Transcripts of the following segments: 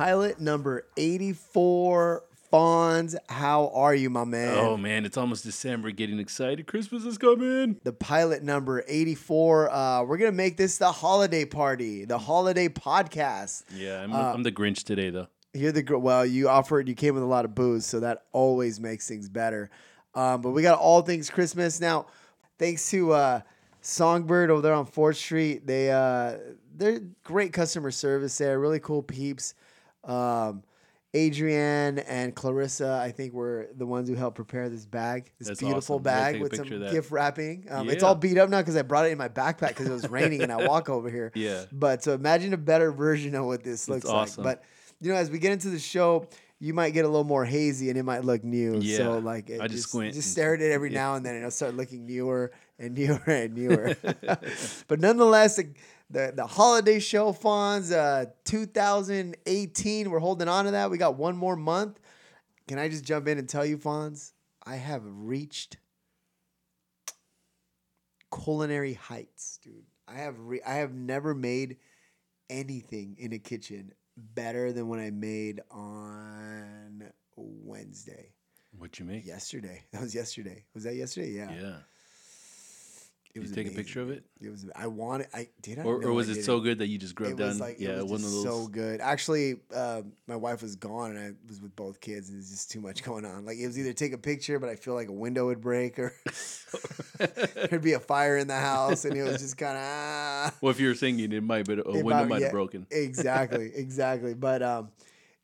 pilot number 84. Fonz, how are you, my man? Oh man, it's almost December. Getting excited. Christmas is coming. The pilot number 84. Uh, we're going to make this the holiday party, the holiday podcast. Yeah, I'm, Uh, I'm the Grinch today though. You're the well. You offered. You came with a lot of booze, so that always makes things better. Um, but we got all things Christmas now. Thanks to uh, Songbird over there on Fourth Street. They uh, they're great customer service there. Really cool peeps. Um, Adrienne and Clarissa, I think, were the ones who helped prepare this bag, this That's beautiful awesome. Bag with some picture of that. gift wrapping. Um, It's all beat up now because I brought it in my backpack because it was raining and I walk over here. Yeah. But so imagine a better version of what this looks awesome. like. But you know, as we get into the show, you might get a little more hazy and it might look new. Yeah. So like, it I just squint just stare at it every now and then, and it'll start looking newer and newer and newer. but nonetheless, the, the the holiday show Fonz, uh, 2018, we're holding on to that. We got one more month. Can I just jump in and tell you, Fonz? I have reached culinary heights, dude. I have re- I have never made anything in a kitchen better than when I made on Wednesday. What you make? Yesterday. That was yesterday. Was that yesterday? Yeah. Yeah. It was you take a picture of it? It was I wanted I did I Or, or was I it so didn't. good that you just It grubbed was down? like yeah, it was one of those. so good. Actually, uh, my wife was gone, and I was with both kids, and there's just too much going on. Like it was either take a picture, but I feel like a window would break, or there'd be a fire in the house, and it was just kind of ah. well, if you were singing, it might, but a It window might- might have yeah, broken. exactly, exactly. But um,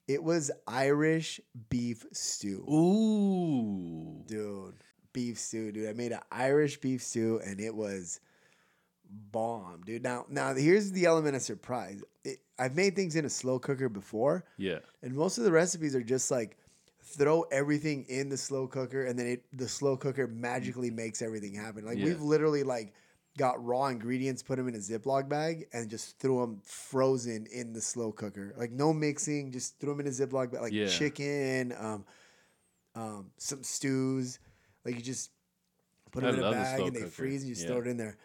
it was Irish beef stew, Ooh. dude. Beef stew, dude. I made an Irish beef stew, and it was bomb, dude. Now, now here's the element of surprise. It, I've made things in a slow cooker before, Yeah. and most of the recipes are just like throw everything in the slow cooker, and then it the slow cooker magically makes everything happen. Like Yeah. we've literally like got raw ingredients, put them in a Ziploc bag, and just threw them frozen in the slow cooker. Like no mixing, just threw them in a Ziploc bag, like Yeah. chicken, um, um, some stews. Like you just put I them in a bag and they cooker. freeze, and you just Yeah. throw it in there.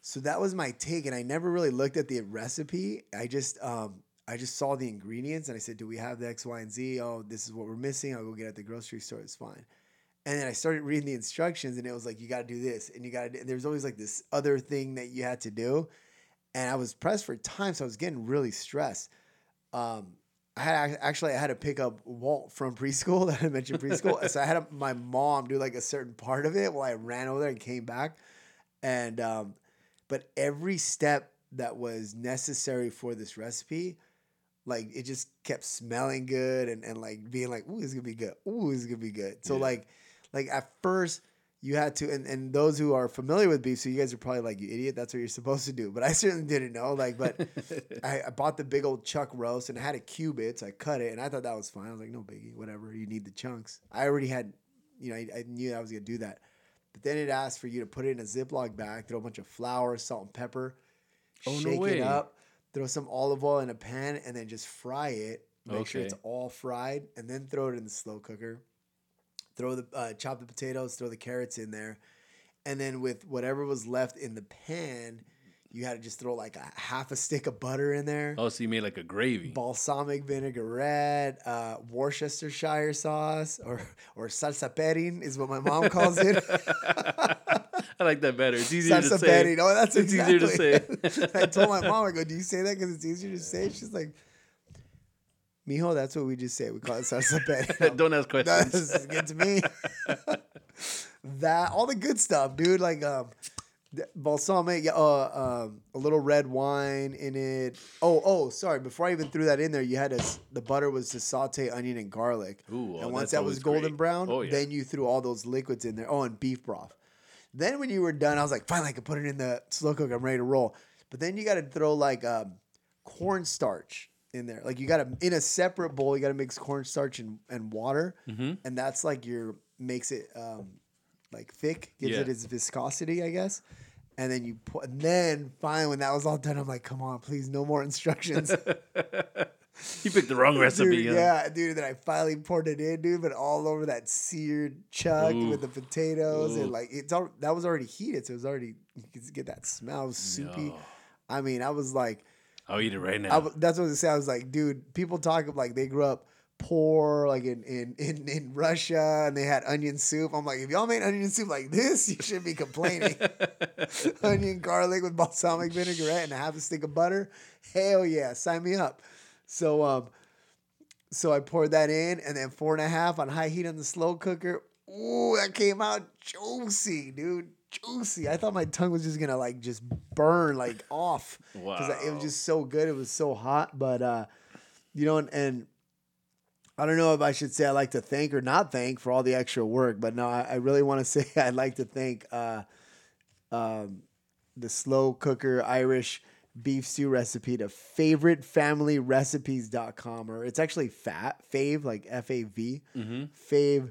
So that was my take, and I never really looked at the recipe. I just um I just saw the ingredients and I said, "Do we have the X, Y, and Z? Oh, this is what we're missing. I'll go get it at the grocery store. It's fine." And then I started reading the instructions, and it was like, "You got to do this, and you got to." There's always like this other thing that you had to do, and I was pressed for time, so I was getting really stressed. Um, I had actually I had to pick up Walt from preschool that I mentioned preschool, so I had my mom do like a certain part of it while I ran over there and came back, and um, but every step that was necessary for this recipe, like it just kept smelling good and, and like being like, ooh, is gonna be good. Ooh, is gonna be good. So Yeah. like like at first you had to and, and those who are familiar with beef, so you guys are probably like, you idiot, that's what you're supposed to do. But I certainly didn't know. Like, but I, I bought the big old chuck roast and I had a cube it, so I cut it and I thought that was fine. I was like, no biggie, whatever. You need the chunks. I already had, you know, I, I knew I was gonna do that. But then it asked for you to put it in a Ziploc bag, throw a bunch of flour, salt, and pepper, Oh, no shake way. it up, throw some olive oil in a pan, and then just fry it. Make sure it's all fried, and then throw it in the slow cooker. Throw the uh, chop the potatoes, throw the carrots in there, and then with whatever was left in the pan, you had to just throw like a half a stick of butter in there Oh, so you made like a gravy. balsamic vinaigrette, uh, Worcestershire sauce, or or salsa perin is what my mom calls it. I like that better. It's easier to salsa say. perin. Oh, that's It's exactly. easier to say. I told my mom, I go, "Do you say that because it's easier to say?" She's like, "Mijo, that's what we just say. We call it salsa perin." Don't ask questions. That's good to me. that all the good stuff, dude. Like um, balsamic, yeah, uh, um, a little red wine in it. Oh, oh, sorry. Before I even threw that in there, you had s- The butter was to saute onion and garlic. Ooh, oh, and once that was golden great. brown, Oh, yeah. then you threw all those liquids in there. Oh, and beef broth. Then when you were done, I was like, finally, I can put it in the slow cook. I'm ready to roll. But then you got to throw like um, cornstarch in there. Like you got to in a separate bowl. You got to mix cornstarch and, and water, Mhm. and that's like your makes it um, like thick, gives Yeah. it its viscosity, I guess. And then you put, and then finally when that was all done, I'm like, come on, please, no more instructions. You picked the wrong recipe. Dude, huh? yeah, dude. Then I finally poured it in, dude, but all over that seared chuck Ooh. with the potatoes and like it's all that was already heated, so it was already you could get that smell. Soupy. No. I mean, I was like, I'll eat it right now. w- that's what I was say. I was like, dude, people talk of like they grew up poor, like in, in in in Russia, and they had onion soup. I'm like, if y'all made onion soup like this, you shouldn't be complaining. onion, garlic with balsamic vinaigrette and a half a stick of butter. Hell yeah, sign me up. So um, so I poured that in, and then four and a half on high heat on the slow cooker. Ooh, that came out juicy, dude. Juicy. I thought my tongue was just gonna like just burn like off because it was just so good. It was so hot, but uh, you know, and, and I don't know if I should say I like to thank or not thank for all the extra work, but no, I, I really want to say I'd like to thank uh, um, the slow cooker Irish beef stew recipe to favoritefamilyrecipes.com or it's actually fat fave like f-a-v hmm fave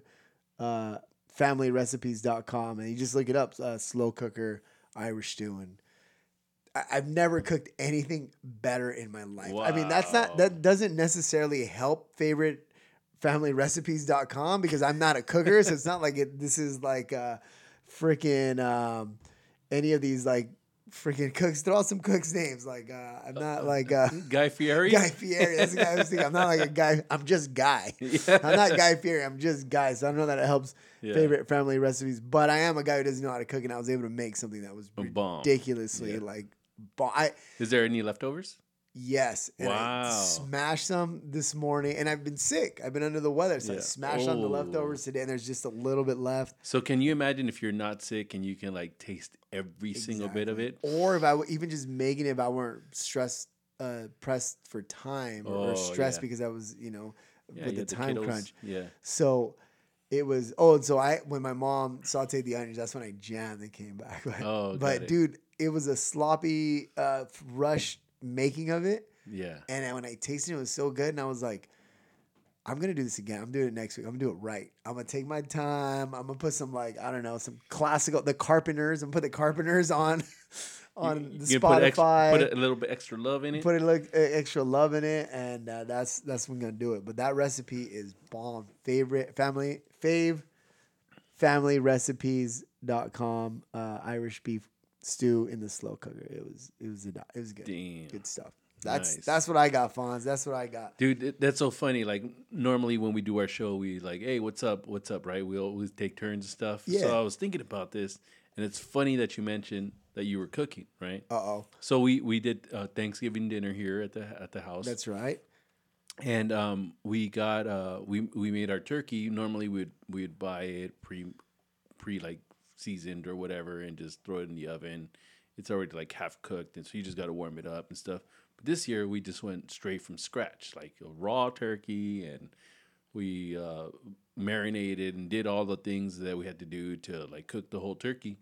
uh, familyrecipes.com and you just look it up uh, slow cooker irish stew and I- I've never cooked anything better in my life. I mean, that's not that doesn't necessarily help favorite familyrecipes.com because I'm not a cooker, so it's not like it this is like uh freaking um any of these like freaking cooks. Throw out some cooks names. Like uh I'm not like uh Guy Fieri. Guy Fieri. That's the guy I was thinking. I'm not like a guy. I'm just Guy. Yeah. I'm not Guy Fieri. I'm just Guy. So I don't know that it helps Yeah. favorite family recipes. But I am a guy who doesn't know how to cook, and I was able to make something that was ridiculously Yeah. like. Bomb. I Is there any leftovers? Yes. And I Wow. smashed some this morning, and I've been sick. I've been under the weather, so I Yeah. smashed on the Oh. leftovers today, and there's just a little bit left. So can you imagine if you're not sick and you can like taste every single bit of it? Or if I w- even just making it, if I weren't stressed, uh, pressed for time or, or Oh, stressed yeah. because I was, you know, Yeah, with the time kiddos. crunch. Yeah. So it was oh, and so I when my mom sauteed the onions, that's when I jammed and came back. But, Oh, but it. dude, it was a sloppy uh, rush making of it, Yeah. and when I tasted it, it was so good, and I was like. I'm gonna do this again. I'm doing it next week. I'm gonna do it right. I'm gonna take my time. I'm gonna put some like I don't know some classical the Carpenters. I'm gonna put the Carpenters on on the You can put, ex- Spotify put a little bit extra love in it. put a little extra love in it, and uh, that's that's when I'm gonna do it. But that recipe is bomb. Favorite family fave familyrecipes.com uh, Irish beef stew in the slow cooker. It was it was a, it was good. Damn. Good stuff. That's Nice. that's what I got, Fonz. That's what I got. Dude, it- that's so funny. Like normally when we do our show, we like, hey, what's up? What's up? Right? We always take turns and stuff. Yeah. So I was thinking about this, and it's funny that you mentioned that you were cooking, right? Uh oh, So we we did uh, Thanksgiving dinner here at the at the house. that's right. and um, we got uh, we we made our turkey. Normally we'd we'd buy it pre pre like seasoned or whatever, and just throw it in the oven. It's already like half cooked, and so you just got to warm it up and stuff. But this year we just went straight from scratch, like a raw turkey, and we uh, marinated and did all the things that we had to do to like cook the whole turkey.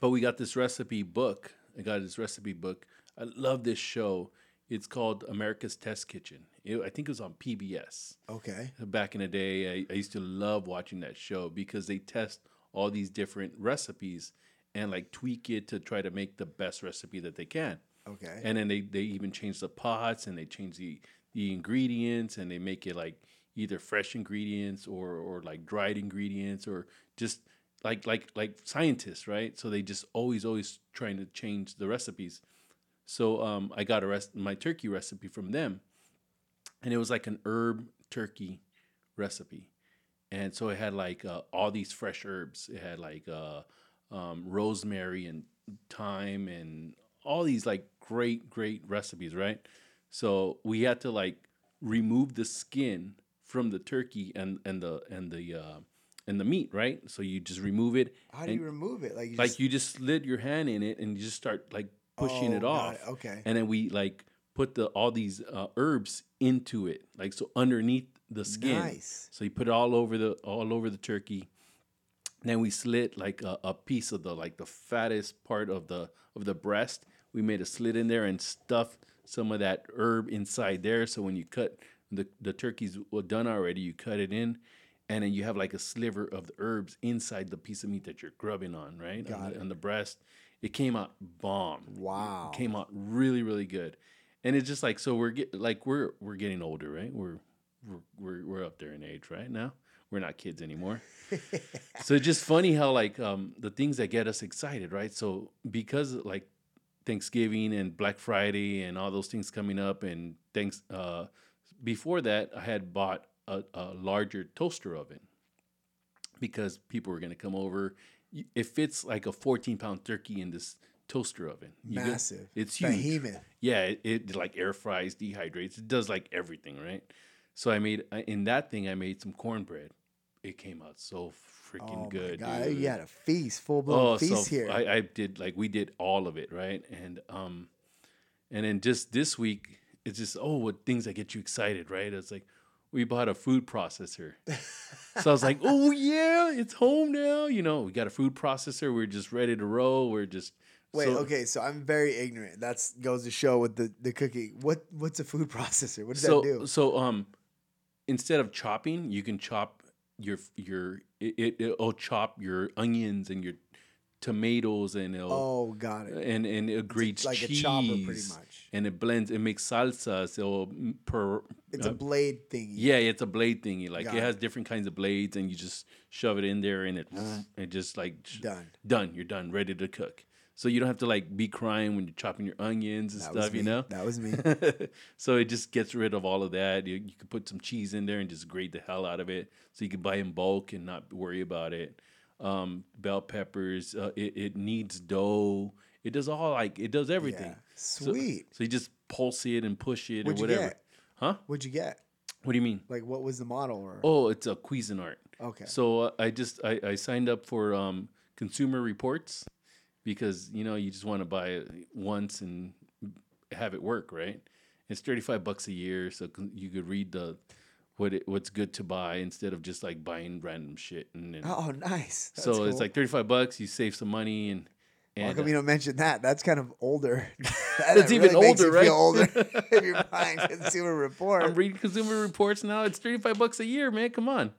But we got this recipe book. I got this recipe book. I love this show. It's called America's Test Kitchen. It, I think it was on PBS Okay. back in the day. I, I used to love watching that show because they test all these different recipes and like tweak it to try to make the best recipe that they can. Okay. And then they, they even change the pots and they change the, the ingredients and they make it like either fresh ingredients or, or like dried ingredients or just like like like scientists, right? So they just always always trying to change the recipes. So um, I got a rest my turkey recipe from them, and it was like an herb turkey recipe, and so it had like uh, all these fresh herbs. It had like uh, um, rosemary and thyme and all these like great great recipes, right? So we had to like remove the skin from the turkey and and the and the uh, and the meat, right? So you just remove it. How do you remove it? Like you like just, you just slid your hand in it and you just start like pushing Oh, it off. it. Okay. And then we like put the all these uh, herbs into it, like so underneath the skin. Nice. So you put it all over the all over the turkey. then we slit like a, a piece of the like the fattest part of the of the breast. We made a slit in there and stuffed some of that herb inside there. So when you cut the the turkey's well done already, you cut it in, and then you have like a sliver of the herbs inside the piece of meat that you're grubbing on, right? Got on, it. the, on the breast. It came out bomb. Wow. It came out really really good, and it's just like so we're get like we're we're getting older, right? We're we're we're, we're up there in age right now. We're not kids anymore. so it's just funny how like um, the things that get us excited, right? So because like Thanksgiving and Black Friday and all those things coming up. And thanks. Uh, before that, I had bought a, a larger toaster oven because people were going to come over. It fits like a 14 pound turkey in this toaster oven. You get- Massive. it's huge. Behemoth. Yeah, it, it like air fries, dehydrates. It does like everything, right? So I made in that thing. I made some cornbread. It came out so freaking Oh good. my you had a feast, full blown Oh, feast so here. I, I did like we did all of it, right? And um, and then just this week, it's just oh, what things that get you excited, right? It's like we bought a food processor, so I was like, oh yeah, it's home now. You know, we got a food processor. We're just ready to roll. We're just Wait, so- okay, so I'm very ignorant. That's goes to show with the the cooking. What what's a food processor? What does so that do? so um, instead of chopping, you can chop your your it, it it'll chop your onions and your tomatoes and it'll Oh, got it. and and it grates like a chopper, pretty much. and it blends it makes salsa so per It's uh, a blade thingy. yeah it's a blade thingy like it it. has different kinds of blades and you just shove it in there and it it just like Done. done you're done ready to cook so you don't have to like be crying when you're chopping your onions and That stuff you know That was me. so it just gets rid of all of that. You, you can put some cheese in there and just grate the hell out of it. So you can buy in bulk and not worry about it. Um, bell peppers. Uh, it, it needs dough. It does all like it does everything. Yeah. So- Sweet. So, you just pulse it and push it What'd or you whatever. get? Huh? What'd you get? What do you mean? Like, what was the model? Or Oh, it's a Cuisinart. okay. So uh, I just I, I signed up for um, Consumer Reports because you know you just want to buy it once and have it work, right? It's thirty five bucks a year, so you could read the what it, what's good to buy instead of just like buying random shit. And, and oh, nice. That's so it's like thirty five bucks. You save some money and How and come uh, you don't mention that? That's kind of older. that It's even older, right? older if you're buying Consumer Report. I'm reading Consumer Reports now. It's thirty five bucks a year, man. Come on,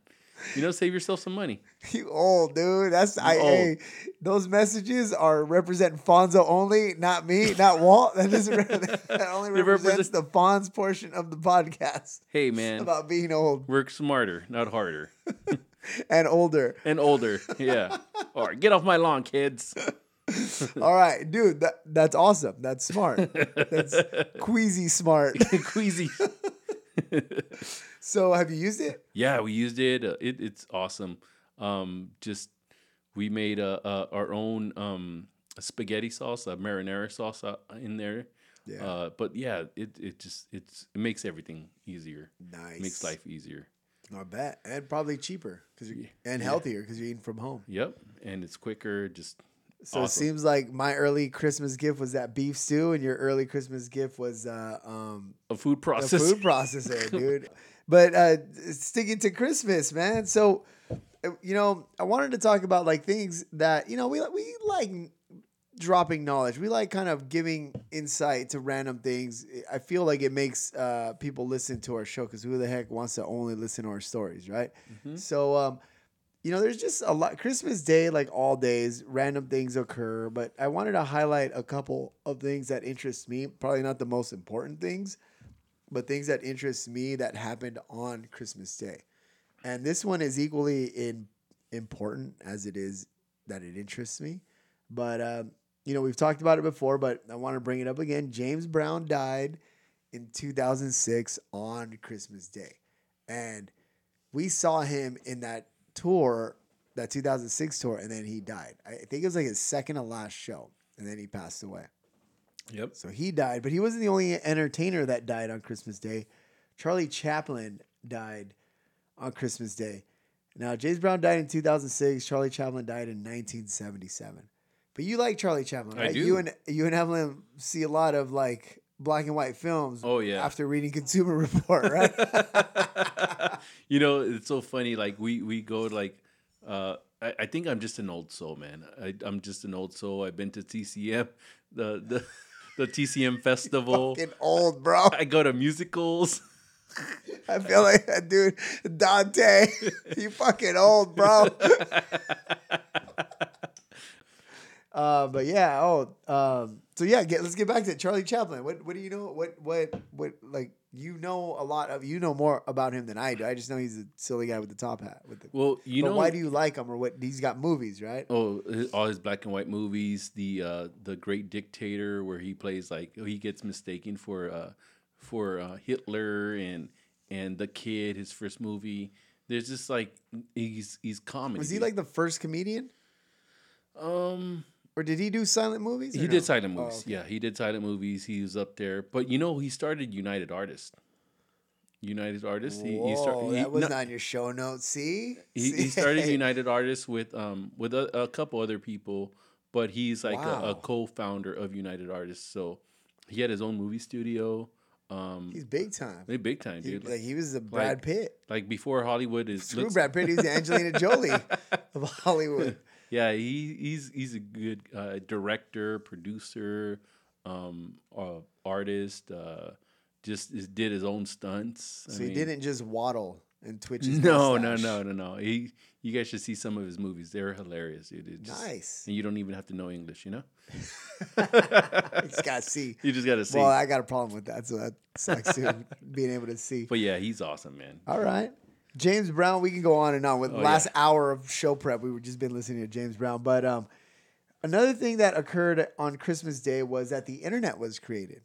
you know, save yourself some money. You old dude. That's I. Hey, those messages are representing Fonzo only, not me, not Walt. That doesn't. That only represents represent- the Fonz portion of the podcast Hey, man, about being old work smarter, not harder. and older. and older. Yeah. All right, get off my lawn, kids. All right, dude. That that's awesome. That's smart. That's queasy smart. Queasy. So, have you used it? yeah, we used it. Uh, it it's awesome. Um, just we made a, a our own um spaghetti sauce, a marinara sauce uh, in there. Yeah. Uh, but yeah, it it just it's it makes everything easier. Nice. Makes life easier. I bet, and probably cheaper because Yeah. and healthier because you're eating from home. Yep, and it's quicker. Just So Awesome. it seems like my early Christmas gift was that beef stew, and your early Christmas gift was uh, um, a food processor. a food processor, dude. But uh, sticking to Christmas, man. So, uh, you know, I wanted to talk about like things that you know we we like dropping knowledge. We like kind of giving insight to random things. I feel like it makes uh, people listen to our show because who the heck wants to only listen to our stories, right? Mhm. So, um, you know, there's just a lot. Christmas Day, like all days, random things occur. But I wanted to highlight a couple of things that interest me. Probably not the most important things, but things that interest me that happened on Christmas Day. And this one is equally in, important as it is that it interests me. But um, you know, we've talked about it before, but I want to bring it up again. James Brown died in 2006 on Christmas Day, and we saw him in that tour, that 2006 tour, and then he died. I think it was like his second to last show, and then he passed away. Yep. So he died, but he wasn't the only entertainer that died on Christmas Day. Charlie Chaplin died on Christmas Day. Now, James Brown died in 2006. Charlie Chaplin died in 1977. But you like Charlie Chaplin, I right? do. You and you and Evelyn see a lot of like black and white films. Oh, yeah. After reading Consumer Report, right? you know, it's so funny. Like we we go like, uh, I, I think I'm just an old soul, man. I, I'm just an old soul. I've been to TCM, the the the TCM festival. Fucking old, bro. I go to musicals. I feel like that dude, Dante. you fucking old, bro. Uh, but yeah, oh, um, so yeah, get, let's get back to it. Charlie Chaplin. What what do you know? What what what like you know a lot of you know more about him than I do. I just know he's a silly guy with the top hat. With the, Well, you but know why do you like him or what? He's got movies, right? Oh, his- all his black and white movies, the uh, the Great Dictator, where he plays like he gets mistaken for uh, for uh, Hitler, and and the Kid, his first movie. There's just like he's he's comedy. Was he like the first comedian, um or did he do silent movies? he no? did silent Oh, movies. okay. Yeah, he did silent movies. He was up there, but you know he started United Artists. United Artists. He, he, start- Whoa, he- that was no- in your show notes. See, he, he started United Artists with um with a, a couple other people, but he's like a, Wow. a co-founder of United Artists. So he had his own movie studio. Um, He's big time. big time, dude. like Like, he was a Brad Pitt. like before Hollywood is Screw looks- Brad Pitt. He's the Angelina Jolie of Hollywood. Yeah, he he's he's a good uh, director, producer, um, uh, artist. Uh, just is, did his own stunts. I So he mean- didn't just waddle and twitch his No, no, mustache. no, no, no. He, you guys should see some of his movies. They're hilarious, dude. Just- Nice. And you don't even have to know English, you know. He's got to see. You just got to see. Well, I got a problem with that, so that sucks too. being able to see. but yeah, he's awesome, man. All right. James Brown, we can go on and on with Oh, last yeah. hour of show prep. We were just been listening to James Brown. But um, another thing that occurred on Christmas Day was that the internet was created.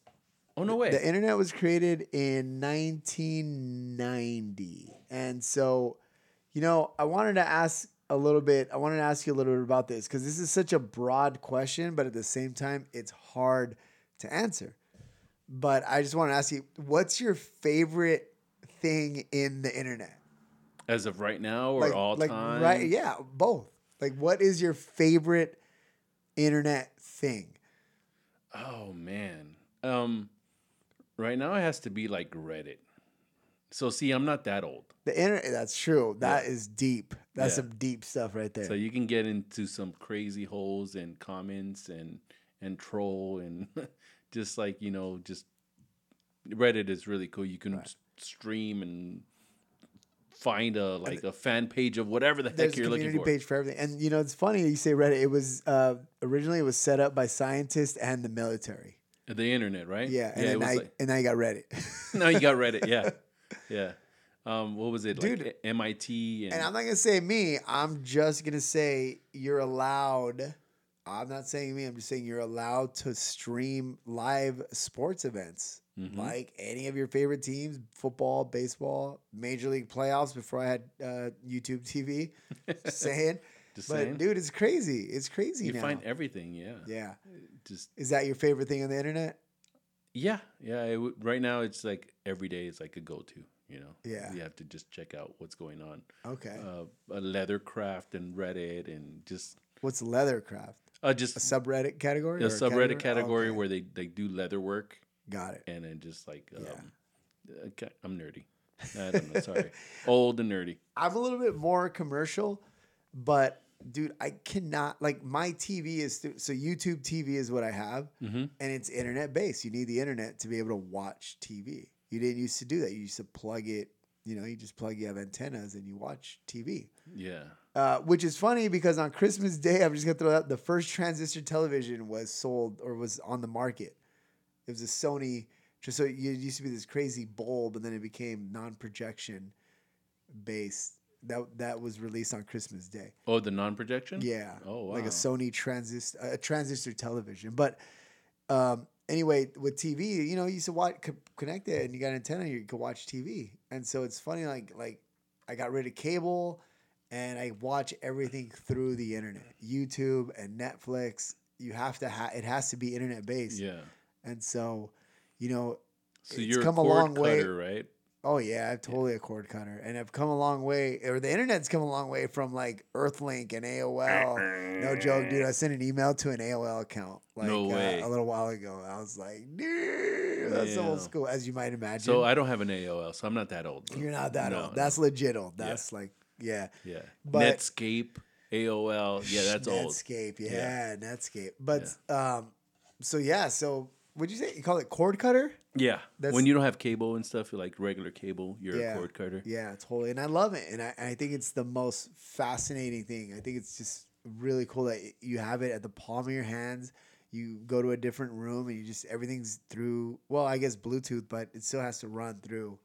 Oh no way. The internet was created in 1990. And so, you know, I wanted to ask a little bit, I wanted to ask you a little bit about this because this is such a broad question, but at the same time, it's hard to answer. But I just want to ask you, what's your favorite thing in the internet? As of right now or like, all like, time? Right? Yeah, both. Like, what is your favorite internet thing? Oh man. Um, right now it has to be like Reddit. So see, I'm not that old, The internet. That's true. That is deep. That's Yeah. some deep stuff right there. so you can get into some crazy holes and comments and and troll and just like you know just Reddit is really cool. You can Right. stream and find a like a fan page of whatever the heck you're looking for. community page for everything. And you know, it's funny you say Reddit. It was uh, originally it was set up by scientists and the military. The internet, right? Yeah, and it then was now, like, and now you got Reddit. now you got Reddit. Yeah, yeah. Um, what was it, Dude. like MIT and, and I'm not gonna say me. I'm just gonna say you're allowed. I'm not saying me. I'm just saying you're allowed to stream live sports events. Mhm. Like any of your favorite teams, football, baseball, major league playoffs. Before I had uh, YouTube TV, just saying. Just but saying. dude, it's crazy. It's crazy you now. find everything. Yeah, yeah, just is that your favorite thing on the internet? yeah, yeah. Would right now, it's like every day is like a go to. You know, Yeah. You have to just check out what's going on. Okay. Uh, a leathercraft and Reddit and just What's leathercraft? uh, just A subreddit category? a subreddit category Okay. where they they do leather work Got it. and then just like um, Yeah. okay, I'm nerdy. I don't know. Sorry, old and nerdy. I'm a little bit more commercial, but dude, I cannot like my TV is stu- so YouTube TV is what I have, Mhm. and it's internet based. You need the internet to be able to watch TV. You didn't used to do that. You used to plug it. You know, you just plug. You have antennas and you watch TV. Yeah. Uh, which is funny because on Christmas Day, I'm just gonna throw out the first transistor television was sold or was on the market. It was a Sony. Just so it used to be this crazy bulb, and then it became non-projection based. That that was released on Christmas Day. Oh, the non-projection. Yeah. Oh, Like a Sony transistor, a transistor television. But um, anyway, with TV, you know, you used to watch, connect it, and you got an antenna, you could watch TV. And so it's funny, like like I got rid of cable, and I watch everything through the internet, YouTube and Netflix. You have to have it has to be internet based. Yeah. And so, you know, So It's you're come a cord long way. cutter, right? Oh yeah, I'm totally a cord cutter, and I've come a long way, or the internet's come a long way from like EarthLink and AOL. No joke, dude. I sent an email to an AOL account like No uh, way. a little while ago. I was like, dude, that's Yeah. old school, as you might imagine. So I don't have an AOL, so I'm not that old. You're not that No, old. That's legit old. That's like, yeah. Yeah. But- Netscape, AOL. Yeah, that's old. Netscape, yeah, Yeah. Netscape. But um, so yeah, so what'd you say? You call it cord cutter? Yeah. That's- when you don't have cable and stuff, like regular cable, you're Yeah. a cord cutter. Yeah, totally. And I love it. And I, I think it's the most fascinating thing. I think it's just really cool that you have it at the palm of your hands. you go to a different room and you just everything's through. Well, I guess Bluetooth, but it still has to run through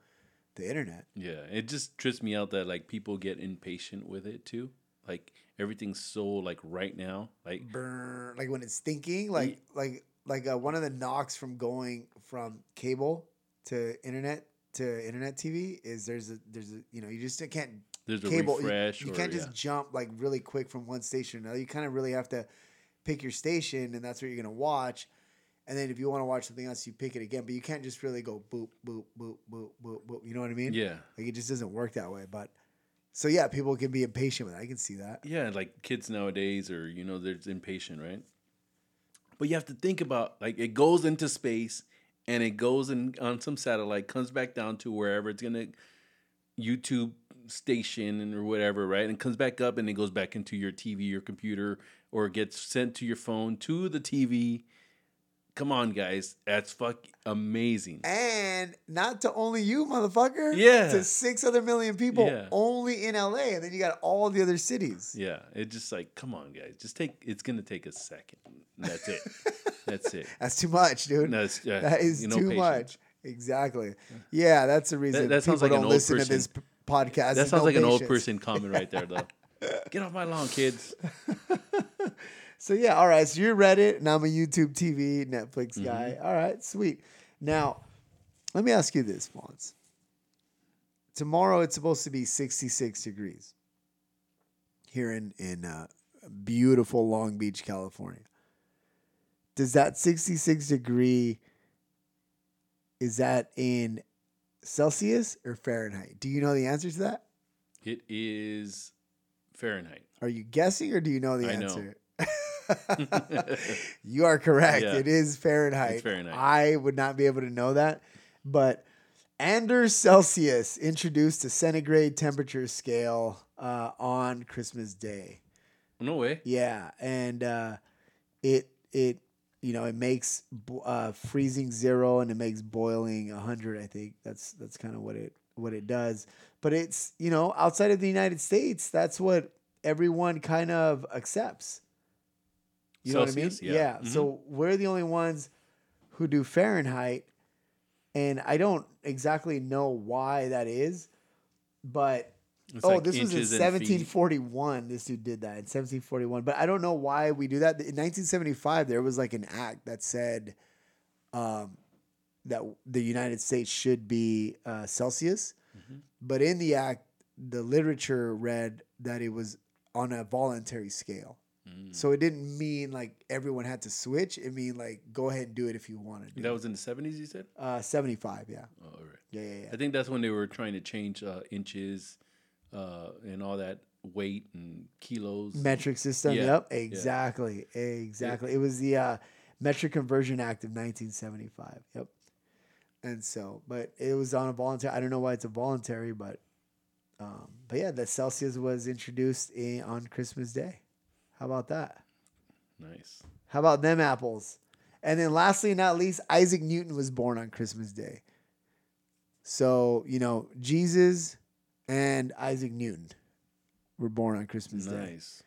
the internet. Yeah, it just trips me out that like people get impatient with it too. Like everything's so like right now. Like Brr, like when it's thinking, like like like uh, one of the knocks from going from cable to internet to internet TV is there's a there's a you know you just can't there's a cable. you-. You, or, can't just yeah. jump like really quick from one station to another. You kind of really have to pick your station, and that's what you're gonna watch. And then if you want to watch something else, you pick it again. But you can't just really go boop boop boop boop boop boop. You know what I mean? Yeah, Like it just doesn't work that way. But so yeah, people can be impatient with it. I can see that. yeah. Like kids nowadays, or you know, they're impatient, right? But you have to think about like it goes into space and it goes in on some satellite, comes back down to wherever it's gonna YouTube station and or whatever, right? And comes back up and it goes back into your TV, your computer, or gets sent to your phone to the TV. Come on, guys, that's fuck amazing. And not to only you, motherfucker. Yeah. To six other million people Yeah. only in LA. And then you got all the other cities. Yeah, it just like, come on, guys, just take. It's gonna take a second. That's it. That's it. That's too much, dude. No, it's, uh, that is you know, too patience. much. Exactly. Yeah, that's the reason that sounds people like an don't old listen person. to this podcast. That sounds no like an old person comment right there, though. Get off my lawn, kids. So yeah, all right. So you're Reddit, and I'm a YouTube TV, Netflix Mm-hmm. guy. All right, sweet. Now, let me ask you this, Fonz. Tomorrow it's supposed to be 66 degrees here in in uh, beautiful Long Beach, California. Does that 66 degree is that in Celsius or Fahrenheit? Do you know the answer to that? It is Fahrenheit. Are you guessing or do you know the answer? Know. you are correct. Yeah. It is Fahrenheit. It's Fahrenheit. I would not be able to know that. But Anders Celsius introduced a centigrade temperature scale uh, on Christmas Day. No way. Yeah, and uh, it it you know it makes uh, freezing zero and it makes boiling hundred. I think that's that's kind of what it what it does. But it's you know outside of the United States, that's what everyone kind of accepts. You know what I mean? Yeah. Mhm. So we're the only ones who do Fahrenheit, and I don't exactly know why that is, but It's oh, like this was in inches and feet. 1741. This dude did that in 1741. But I don't know why we do that. In 1975, there was like an act that said um, that the United States should be uh, Celsius. Mm-hmm. But in the act, the literature read that it was on a voluntary scale. Mm. So it didn't mean like everyone had to switch. It mean like go ahead and do it if you wanted. to. That was in the seventies. You said. uh, 75. Yeah. Oh, all right. Yeah. Yeah. Yeah. I think that's when they were trying to change uh, inches uh, and all that weight and kilos. metric system. Yeah, Yep, yeah. exactly, exactly. It was the uh, Metric Conversion Act of 1975. Yep. And so, but it was on a voluntary. I don't know why it's a voluntary, but um, but yeah, the Celsius was introduced in, on Christmas Day. How about that? nice. How about them apples? And then lastly, and not least, Isaac Newton was born on Christmas Day. So, you know, Jesus and Isaac Newton were born on Christmas Day. Nice.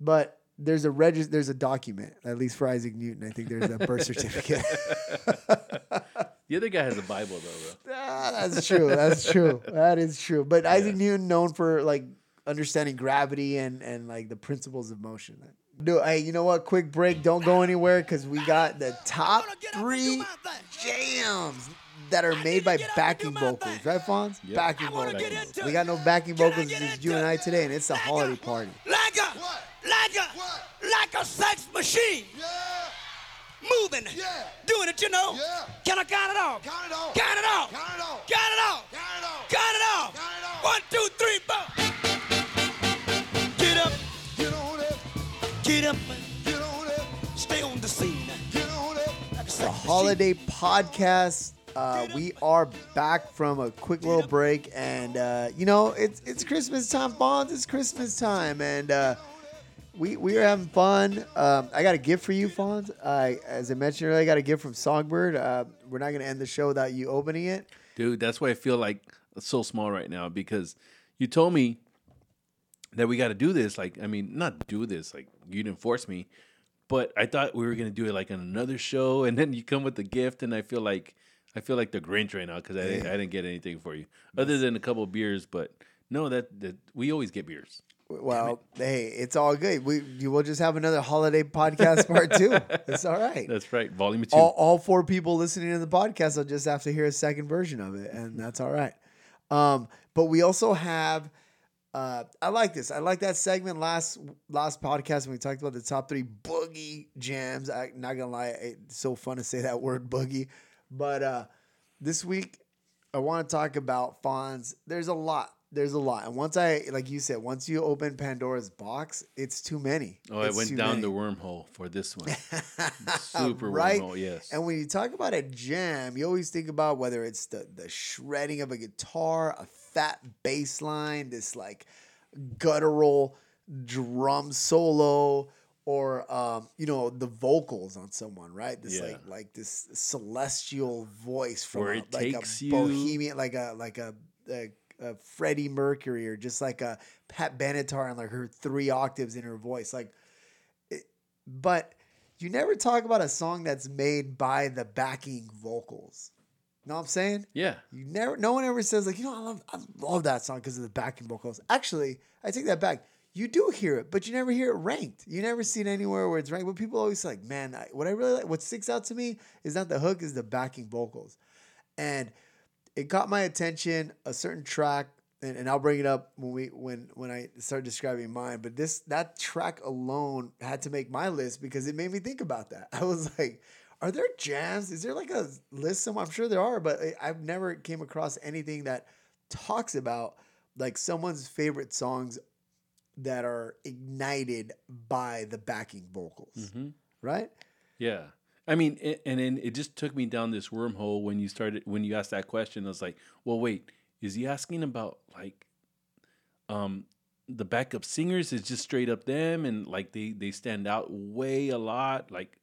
But there's a regis- there's a document, at least for Isaac Newton. I think there's a birth certificate. The other guy has a Bible though, bro. Ah, that's true. That's true. That is true. But Isaac Newton known for like understanding gravity and and like the principles of motion. Do hey, you know what? Quick break. Don't go anywhere because we got the top three jams that are made by backing vocals, right, Fonz? Yep. Backing vocals. We got no backing vocals. It's into you and? I today, and it's a holiday party. Like a, like a, like a sex machine. Yeah. Moving. Yeah. Doing it, you know. Yeah. Can I count it off? Count it off. Count it off. Count it off. Count it off. Count it off. Count it off. Count it off. One, two, three, get up, Get on it. stay on the scene. Get on it. Like a sex the machine. holiday podcast. Uh, we are back from a quick little break, and uh, you know it's it's Christmas time, Fonz. It's Christmas time, and uh, we we are having fun. Um, I got a gift for you, Fonz. I as I mentioned earlier, I got a gift from Songbird. Uh, we're not gonna end the show without you opening it. Dude, that's why I feel like so small right now because you told me that we got to do this. Like, I mean, not do this. Like, you didn't force me, but I thought we were gonna do it like on another show, and then you come with the gift, and I feel like I feel like the Grinch right now because I, didn't- I didn't get anything for you other than a couple beers. But no, that that we always get beers. Well, hey, it's all good. We you will just have another holiday podcast part two. It's all right. That's right, volume two. all, all four people listening to the podcast will just have to hear a second version of it, and that's all right. Um, but we also have. Uh, I like this. I like that segment last last podcast when we talked about the top three boogie jams. I not gonna lie, it's so fun to say that word boogie. But uh, this week, I want to talk about Fonz. There's a lot. There's a lot, and once I, like you said, once you open Pandora's box, it's too many. oh, I It's went down many. the wormhole for this one. Super right? wormhole, yes. And when you talk about a jam, you always think about whether it's the the shredding of a guitar, a fat bass line, this like guttural drum solo, or um, you know, the vocals on someone, right? This Yeah. like like this celestial voice from a, like a bohemian, like a like a, a a Freddie Mercury or just like a Pat Benatar and like her three octaves in her voice, like but you never talk about a song that's made by the backing vocals. Know what I'm saying? yeah, You never. No one ever says like, you know, I love, I love that song because of the backing vocals. Actually, I take that back. You do hear it, but you never hear it ranked. You never see it anywhere where it's ranked. But people always say, like, man, I, what I really like, what sticks out to me is not the hook, is the backing vocals, and it caught my attention. A certain track, and, and I'll bring it up when we when when I start describing mine. But this that track alone had to make my list because it made me think about that. I was like, are there jams? Is there like a list somewhere? I'm sure there are, but I- I've never came across anything that talks about like someone's favorite songs that are ignited by the backing vocals, Mm-hmm. right? yeah. I mean, a- and then it just took me down this wormhole when you started when you asked that question. I was like, well, wait, is he asking about like, um, the backup singers is just straight up them and like they they stand out way a lot like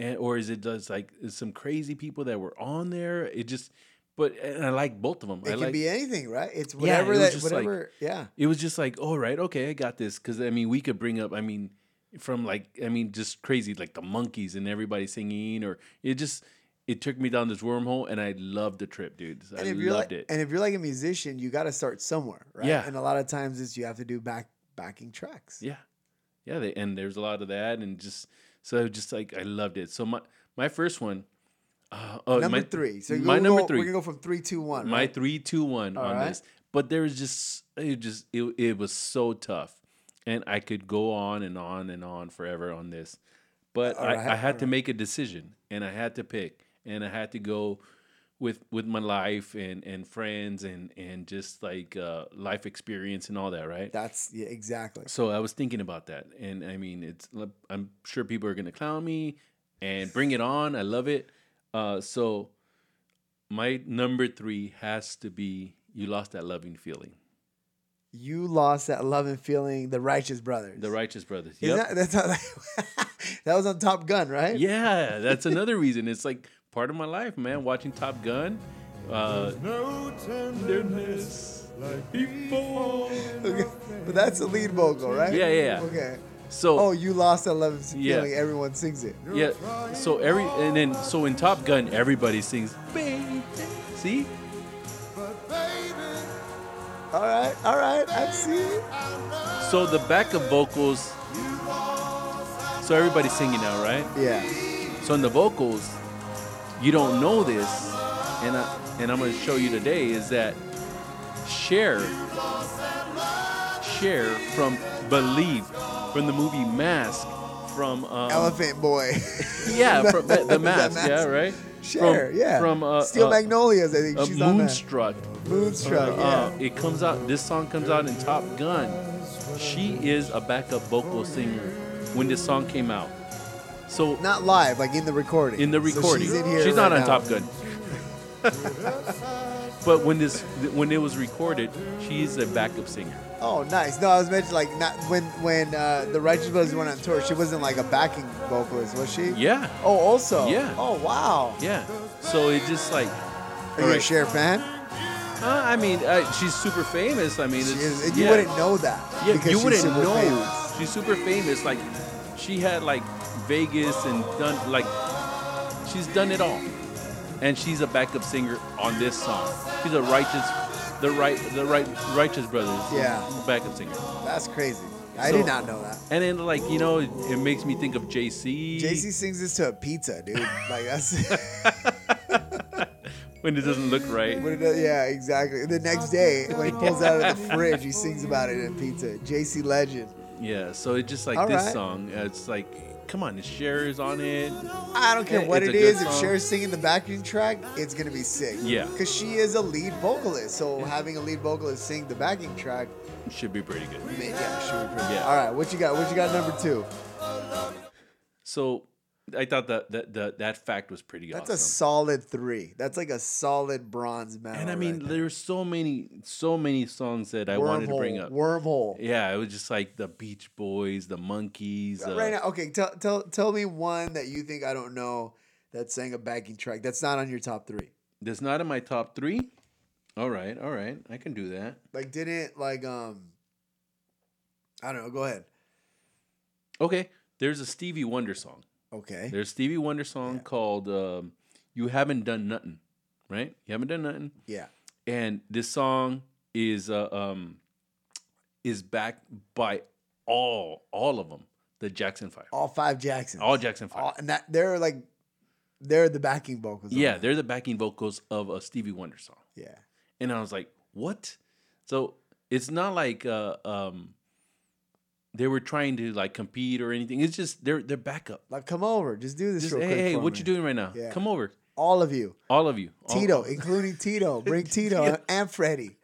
and or is it just like some crazy people that were on there it just but and i like both of them It i can like be anything, right? It's Yeah, whatever it that just like- whatever. yeah, it was just like oh right okay i got this because i mean we could bring up i mean from like i mean just crazy like the Monkees and everybody singing or it just it took me down this wormhole and i loved the trip dude i and if you're loved like, it and if you're like a musician, you got to start somewhere, right? Yeah. And a lot of times, it's you have to do back backing tracks. Yeah, yeah. They, and there's a lot of that, and just so just like I loved it. So my my first one, uh, oh, Number my, three. So my number go, three, We're gonna go from three, two, one. my right? three, two, one All on right. this. But there was just it just it it was so tough, and I could go on and on and on forever on this, but I, right, I had to make a decision, and I had to pick, and I had to go with with my life and and friends and and just like uh, life experience and all that, right? That's yeah, exactly. So I was thinking about that, and I mean, it's I'm sure people are gonna clown me, and bring it on. I love it. Uh, so my number three has to be "You Lost That Loving Feeling," You lost that loving feeling. The Righteous Brothers. the Righteous Brothers. Yep. that, that's that was on Top Gun, right? yeah, that's another reason. It's like part of my life, man. Watching Top Gun. Uh, No tenderness like before. Okay. But that's the lead vocal, right? Yeah, yeah, yeah. Okay. so Oh, you lost that love and Yeah. feeling. Everyone sings it. yeah, so every and then so in Top Gun, everybody sings "Baby." See, But baby, All right, all right. I see. So the backup vocals. So everybody's singing now, right? Yeah. So in the vocals, you don't know this, and I, and I'm going to show you today is that Cher, Cher from Believe, from the movie Mask, from um, Elephant Boy. yeah, from the, the That Mask, yeah, right? Cher, from, yeah. from uh, Steel uh, Magnolias, I think uh, she's on that. Moonstruck. Moonstruck, yeah. Uh, it comes out. This song comes out in Top Gun. She is a backup vocal singer when this song came out. So Not live, like in the recording. in the So recording, she's in here she's not on now. Top Gun. but when this when it was recorded, she's a backup singer. Oh, nice. No, I was mentioning like not when when uh, the Righteous Brothers went on tour. She wasn't like a backing vocalist, was she? Yeah, Oh, also. Yeah. Oh, wow. yeah. So it just like, Are you a Alright. Cher fan? uh, I mean, uh, she's super famous. I mean, it's, you yeah. wouldn't know that. Yeah, because you wouldn't super know. famous. She's super famous. Like, she had like Vegas and done like she's done it all, and she's a backup singer on this song. She's a righteous, the right, the right, righteous brothers. Yeah. backup singer. That's crazy. I So- did not know that. And then like you know, it, it makes me think of JC. JC sings this to a pizza, dude. Like that's when it doesn't look right. When it does- yeah, exactly. The next day, when he pulls out of the fridge, he sings about it in pizza. JC Legend. Yeah, so it's just like All this right. song. It's like, come on, Cher is on it. I don't care what it's it a is. If. Cher's singing the backing track, it's gonna be sick. Yeah. Because she is a lead vocalist, so having a lead vocalist sing the backing track, Should be pretty good. man, yeah, should be pretty. Yeah. All right, what you got? What you got? Number two. So I thought that that that, that fact was pretty That's a solid three. That's like a solid bronze medal. and I mean, right there. there's so many, so many songs that I wanted to bring up. Wormhole. Yeah, it was just like the Beach Boys, the Monkees. Uh, right now, okay. Tell tell tell me one that you think I don't know that sang a backing track that's not on your top three. That's not in my top three. All right, all right, I can do that. Like, didn't like um. I don't know. Go ahead. Okay, there's a Stevie Wonder song. Okay. There's a Stevie Wonder song Yeah. called um, "You Haven't Done Nothing," right? You haven't done nothing. Yeah. and this song is uh, um is backed by all all of them the jackson five All five Jacksons. all jackson five All, and that they're like, they're the backing vocals. yeah they're the backing vocals of a stevie wonder song Yeah. and i was like what so it's not like uh um they were trying to like compete or anything it's just they're they're backup Like, come over. Just do this just, real hey, quick. hey what me. you doing right now Yeah. come over All of you. all of you All- Tito, including Tito. Bring Tito and Freddie.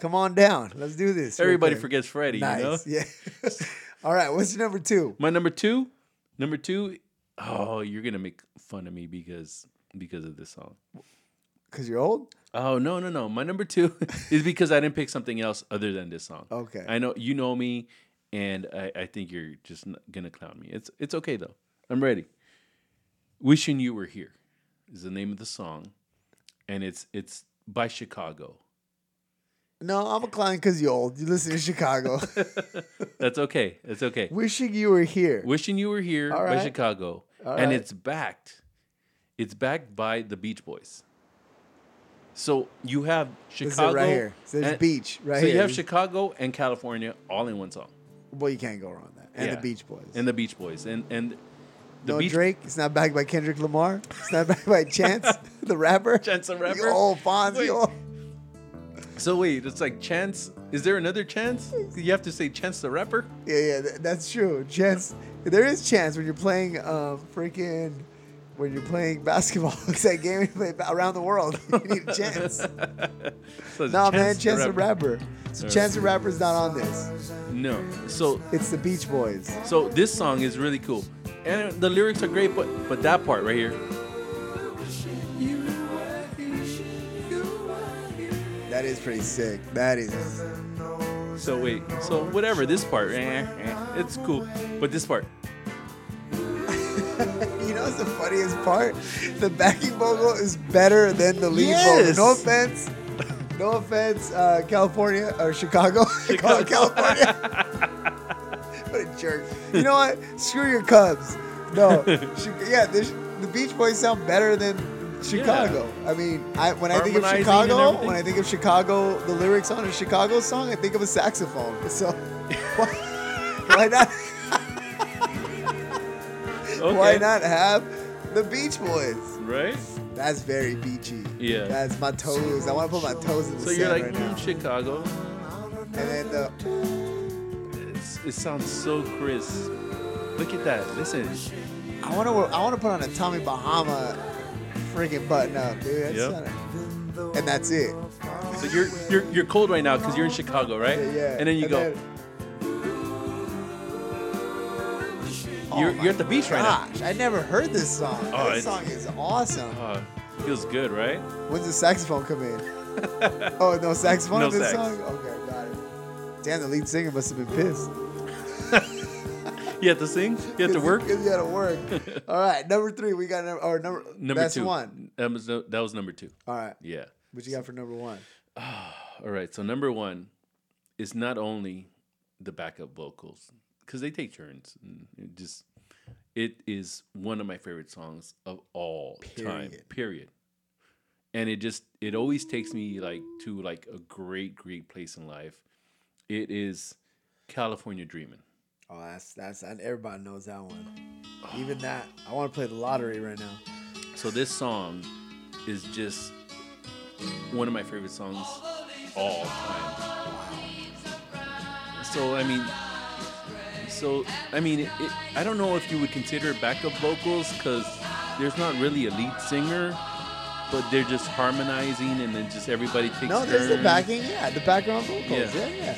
Come on down. Let's do this. everybody forgets freddie Nice. you know Yeah. All right. What's your number two? My number two, number two, oh, you're gonna make fun of me because because of this song. Because you're old? Oh no no no! My number two is because I didn't pick something else other than this song. Okay. I know you know me, and I, I think you're just gonna clown me. It's it's okay though. I'm ready. Wishing you were here is the name of the song, and it's it's by Chicago. No, I'm a clown because you're old. You listen to Chicago. That's okay. It's okay. Wishing you were here. Wishing you were here All by right. Chicago, All and right. it's backed. It's backed by the Beach Boys. So you have This is Chicago right here. So there's and- beach right so here. you have Chicago and California all in one song, well, you can't go wrong with that. And Yeah. the Beach Boys. and the Beach Boys, and and the no Beach Drake. It's not backed by Kendrick Lamar. It's not backed by Chance, the rapper. Chance the Rapper? old Fonzie. Wait. So wait, it's like Chance. Is there another Chance? You have to say Chance the Rapper. Yeah, yeah, th- that's true. Chance. There is chance when you're playing um freaking when you're playing basketball. It's that game you play ba- around the world. You need a chance. So it's nah, man, Chance the Rapper. So Chance the Rapper's not on this. No. So It's the Beach Boys. so this song is really cool, and the lyrics are great, but but that part right here. That is pretty sick. That is. So wait, so whatever this part, eh, eh, it's cool, but this part, You know what's the funniest part? The backing vocal is better than the lead Yes. vocal. No offense. No offense, uh, California or Chicago. It California. what a jerk. You know what? Screw your Cubs. No. Yeah, the Beach Boys sound better than Chicago. I mean, I, when I think of Chicago, when I think of Chicago, the lyrics on a Chicago song, I think of a saxophone. So why, why not? okay, Why not have the Beach Boys? Right? That's very beachy. Yeah. That's my toes. I want to put my toes in the So you're sand like right now. mm, Chicago. And then the It's, it sounds so crisp. Look at that. Listen. I want to I want to put on a Tommy Bahama freaking button up, dude. That's Yep. and that's it. So you're you're you're cold right now because you're in Chicago, right? Yeah, yeah. And then you go. then- Oh you're at the beach right now. Gosh, I never heard this song. Oh, this it's- song is awesome. Oh, feels good, right? When's the saxophone come in? oh, no saxophone No in this sax. song? Okay, got it. Damn, the lead singer must have been pissed. You have to sing. You have to work. You to work. All right, number three. We got number, or number, Number best two. one. That was that was number two. All right. Yeah. What you got for number one? All right. So number one is not only the backup vocals because they take turns. And it just it is one of my favorite songs of all time. Period. Period. And it just it always takes me like to like a great great place in life. It is California Dreaming. Oh, that's that's and everybody knows that one. Oh. Even that, I want to play the lottery right now. So this song is just one of my favorite songs all time. So I mean, so I mean, it, it, I don't know if you would consider it backup vocals because there's not really a lead singer, but they're just harmonizing and then just everybody takes No, there's the backing, yeah, the background vocals, Yeah. yeah, yeah.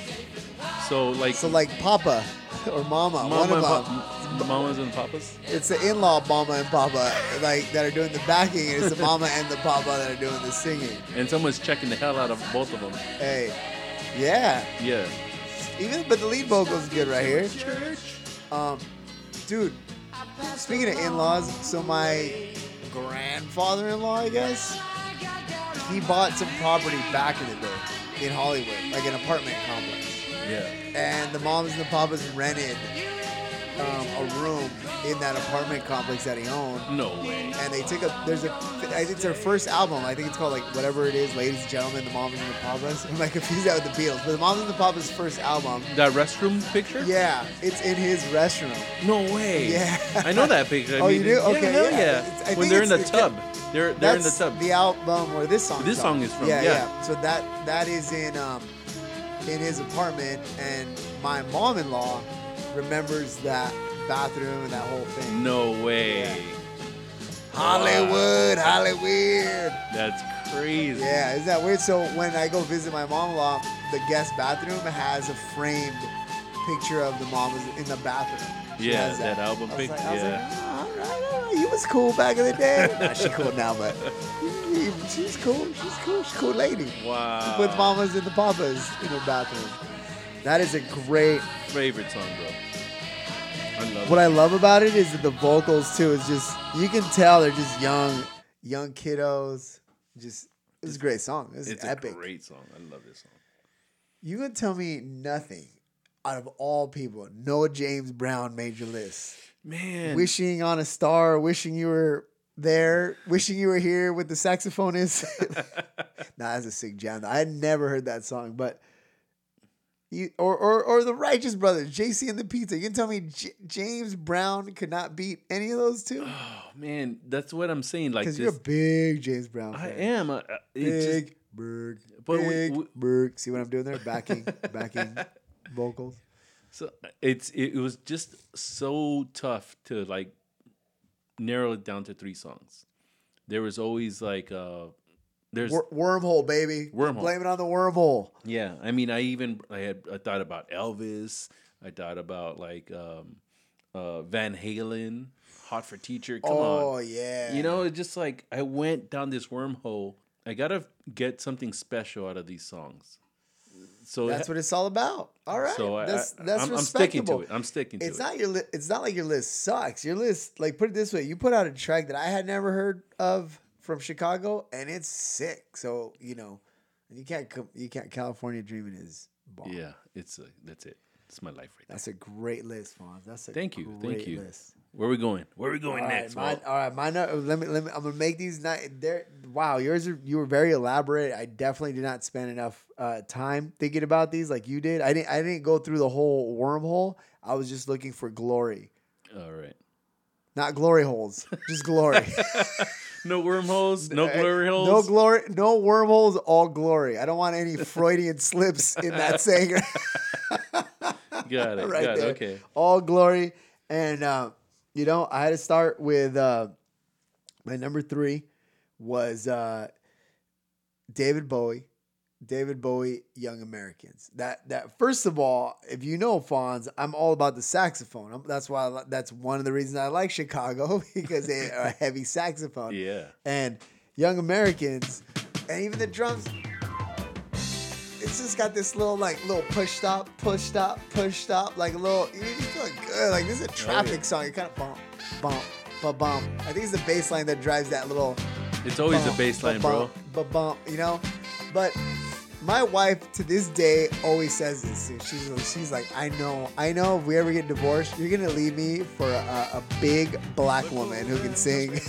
So like, So like Papa or Mama, one of them. pa- the mamas and papas. It's the in-law Mama and Papa, like that are doing the backing, and it's the Mama and the Papa that are doing the singing. And someone's checking the hell out of both of them. Hey, yeah, Yeah. Even but the lead vocals is good right here. Um, dude, speaking of in-laws, so my grandfather-in-law, I guess, he bought some property back in the day in Hollywood, like an apartment complex. Yeah. and the moms and the papas rented um, a room in that apartment complex that he owned. No way. And they took a there's a I think it's their first album. I think it's called like whatever it is, ladies and gentlemen, the moms and the papas. I'm like confused that with the Beatles, but the moms and the papas first album. That restroom picture? Yeah, it's in his restroom. No way. Yeah. I know that picture. I Oh, you mean, do? Yeah, Okay, hell yeah. yeah. I when they're in the tub. They're they're in the tub. the album where this song. This song is from, Yeah, yeah. So that that is in um in his apartment, and my mom-in-law remembers that bathroom and that whole thing. no way. Yeah. Hollywood, Hollywood. That's crazy. Yeah, is that weird? So when I go visit my mom-in-law, the guest bathroom has a framed picture of the mom in the bathroom. She Yeah, has that album I was pic- like- was like, yeah. "Oh, all right, all right. He was cool back in the day. nah, she cool now, but he- he- she's cool. She's cool. She's a cool lady. Wow. With mamas and the papas in her bathroom. That is a great. Favorite song, bro. I love What it. I love about it is that the vocals too is just you can tell they're just young, young kiddos. Just it's, was a great song. It's epic. a great song. I love this song. You gonna tell me nothing out of all people? Noah James Brown made your list. Man. Wishing on a star, wishing you were there, wishing you were here with the saxophonist. nah, that's a sick jam. I had never heard that song, but you or or or the Righteous Brothers, JC and the Pizza. You can tell me J- James Brown could not beat any of those two oh man, that's what I'm saying. Like because you're a big James Brown. I am. Uh, uh, it's just- Big Berg, But big we- Berg. See what I'm doing there? Backing, backing vocals. So it's it, it was just so tough to like narrow it down to three songs. There was always like uh there's Wor- wormhole, baby. Wormhole. Blame it on the wormhole. yeah, I mean I even I had I thought about Elvis, I thought about like um uh Van Halen, Hot for Teacher. Come oh on. Oh yeah. You know, it's just like I went down this wormhole. I got to get something special out of these songs. So that's what it's all about. All right. So I, that's I, that's I'm, I'm sticking to it. I'm sticking to It's it. It's not your. Li- it's not like your list sucks. Your list, like, put it this way: you put out a track that I had never heard of from Chicago, and it's sick. So you know, you can't. You can't. California Dreaming is. Bomb. Yeah, it's a, that's it. It's my life right now. That's a great list, Fonz. That's a Thank you, thank you. List. Where are we going? Where are we going All right, next? mine, Walt? all right, mine. are- Let me, let me. I'm gonna make these. Night. There. Wow, yours are. You were very elaborate. I definitely did not spend enough uh, time thinking about these like you did. I didn't. I didn't go through the whole wormhole. I was just looking for glory, All right. not glory holes, just glory. No wormholes, no glory holes. No glory. No wormholes. All glory. I don't want any Freudian slips in that saying. Got it. right got there. it. Okay. All glory. And uh, you know, I had to start with uh, my number three was uh, David Bowie. David Bowie, Young Americans. That that first of all, if you know Fonz, I'm all about the saxophone. I'm- that's why I, that's one of the reasons I like Chicago because they are a heavy saxophone. Yeah. And Young Americans, and even the drums, it's just got this little like little push stop, push stop, push stop, like a little. You feel good. Like this is a oh, traffic yeah. song. You kind of bump, bump, bump, bump. I think it's the bass line that drives that little. It's always bump, a bass line, bro. bump, ba- bump. You know, but my wife to this day always says this. She's she's like, I know, I know. If we ever get divorced, you're gonna leave me for a, a big black woman who can sing.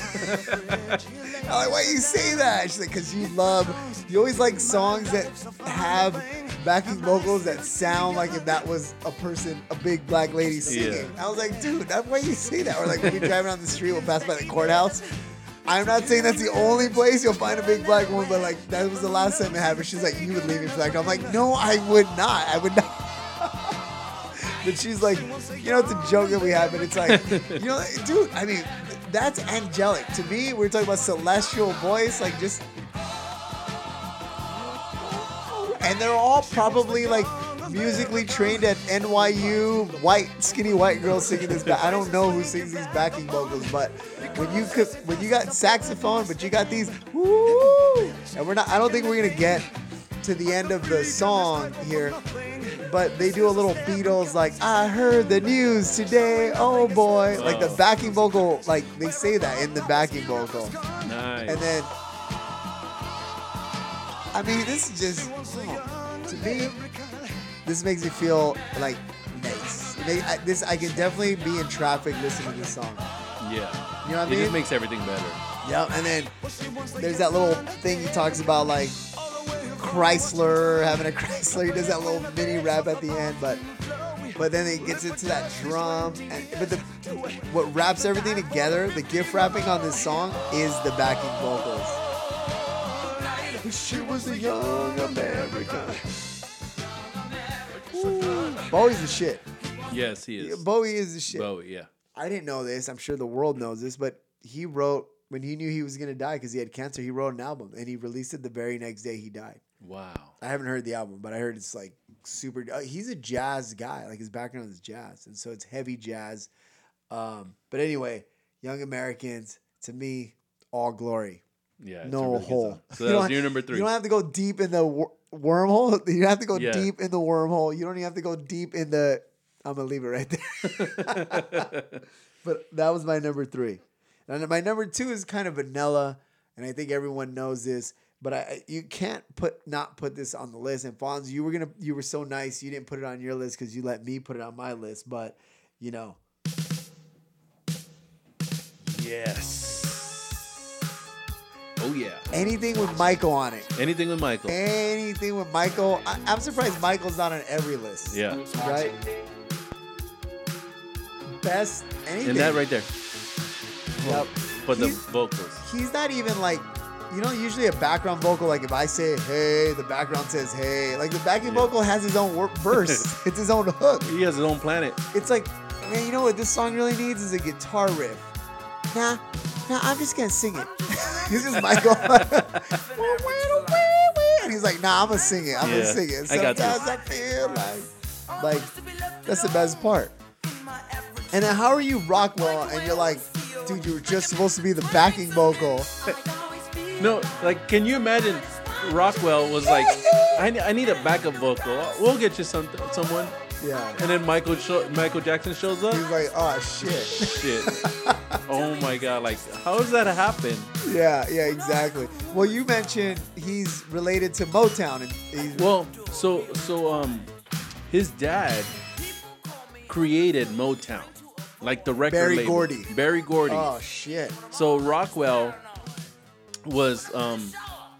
I'm like, why you say that? She's like, because you love, you always like songs that have backing vocals that sound like if that was a person, a big black lady singing. I was like, dude, that's why you say that. Or like when you're driving down the street, we'll pass by the courthouse. I'm not saying that's the only place you'll find a big black woman, but like that was the last time it happened. She's like, you would leave me for that. I'm like, no, I would not. I would not. but she's like, you know, it's a joke that we have, but it's like, you know, dude, I mean, that's angelic. To me, we're talking about celestial voice, like just and they're all probably like musically trained at NYU, white, skinny white girls singing this. Ba- I don't know who sings these backing vocals, but when you could, when you got saxophone, but you got these, woo, and we're not. I don't think we're gonna get to the end of the song here, but they do a little Beatles like I heard the news today. Oh boy, like the backing vocal, like they say that in the backing vocal. Nice. And then, I mean, this is just oh, to me. This makes me feel like nice. Make- I, this I can definitely be in traffic listening to this song. yeah. You know what I mean? It just makes everything better. Yep. And then there's that little thing he talks about like Chrysler having a Chrysler. He does that little mini rap at the end, but but then it gets into that drum. And, but the what wraps everything together, the gift wrapping on this song is the backing vocals. She was a young American. Ooh, Bowie's the shit. Yes, he is. Bowie is the shit. Bowie, yeah. I didn't know this. I'm sure the world knows this, but he wrote when he knew he was gonna die because he had cancer. He wrote an album and he released it the very next day he died. Wow. I haven't heard the album, but I heard it's like super. Uh, he's a jazz guy. Like his background is jazz, and so it's heavy jazz. Um, but anyway, Young Americans to me, all glory, Yeah. no really hole. song. So You that was don't- your number three. You don't have to go deep in the wor- wormhole. You have to go Yeah. deep in the wormhole. You don't even have to go deep in the. I'm gonna leave it right there. but that was my number three, and my number two is kind of vanilla, and I think everyone knows this. But I, you can't put not put this on the list. And Fonz, you were gonna, you were so nice, you didn't put it on your list because you let me put it on my list. But you know, yes. Oh yeah. anything with Michael on it, Anything with Michael. anything with Michael, I, I'm surprised Michael's not on every list. yeah. right? Best anything. And that right there. Yep. But the He's- vocals. He's not even like, you know, usually a background vocal. Like if I say hey, the background says hey. Like the backing Yeah. vocal has his own wor- verse. it's his own hook. He has his own planet. It's like, man, you know what this song really needs is a guitar riff. Nah, nah, I'm just gonna sing it. this is Michael. and he's like, nah, I'm gonna sing it. I'm Yeah, gonna sing it. Sometimes I feel like, like that's the best part. And then how are you Rockwell and you're like, dude, you were just supposed to be the backing vocal. No, like, can you imagine? Rockwell was like, I, I need a backup vocal. We'll get you some someone. Yeah. And then Michael sho- Michael Jackson shows up. He's like, oh shit. Shit. oh my god! Like, how does that happen? yeah, yeah, exactly. Well, you mentioned he's related to Motown and he's Well, so so um, his dad created Motown, like the record Berry label. Gordy. Berry Gordy. oh shit. So Rockwell was um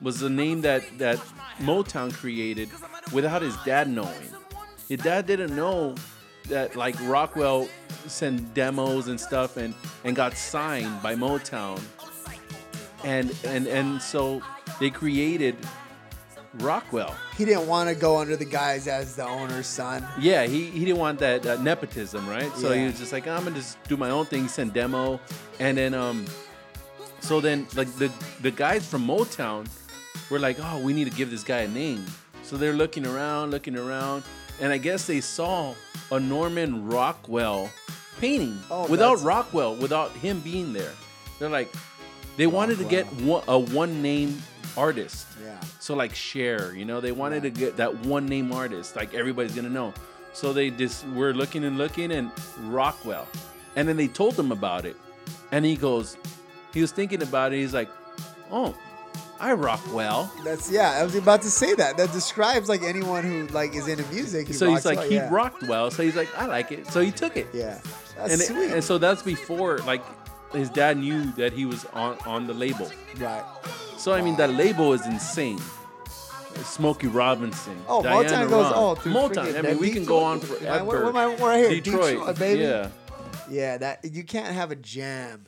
was the name that that Motown created without his dad knowing. His dad didn't know that like Rockwell sent demos and stuff and and got signed by Motown. And and and so they created Rockwell. He didn't want to go under the guise as the owner's son. Yeah, he, he didn't want that uh, nepotism, right? So he was just like, I'm gonna just do my own thing. He sent demo, and then um, so then like the the guys from Motown were like, oh, we need to give this guy a name. So they're looking around, looking around, and I guess they saw a Norman Rockwell painting Oh, without that's- Rockwell, without him being there. They're like, they wanted to get one, a one name artist. Yeah. So like Cher, you know, they wanted to get that one name artist, like everybody's gonna know. So they just were looking and looking and Rockwell. And then they told him about it. And he goes, he was thinking about it, he's like, Oh, I rock well. That's yeah. I was about to say that. That describes like anyone who like is into music. He So he's like well, he yeah. rocked well. So he's like I like it. So he took it. Yeah, that's and, it- and so that's before like his dad knew that he was on on the label. right. So I mean that label is insane. Smokey Robinson. Oh, Diana Motown goes all through Motown. I mean, we can go on forever. Where- where am I- where I hear? Detroit, Detroit, baby. Yeah. Yeah, that you can't have a jam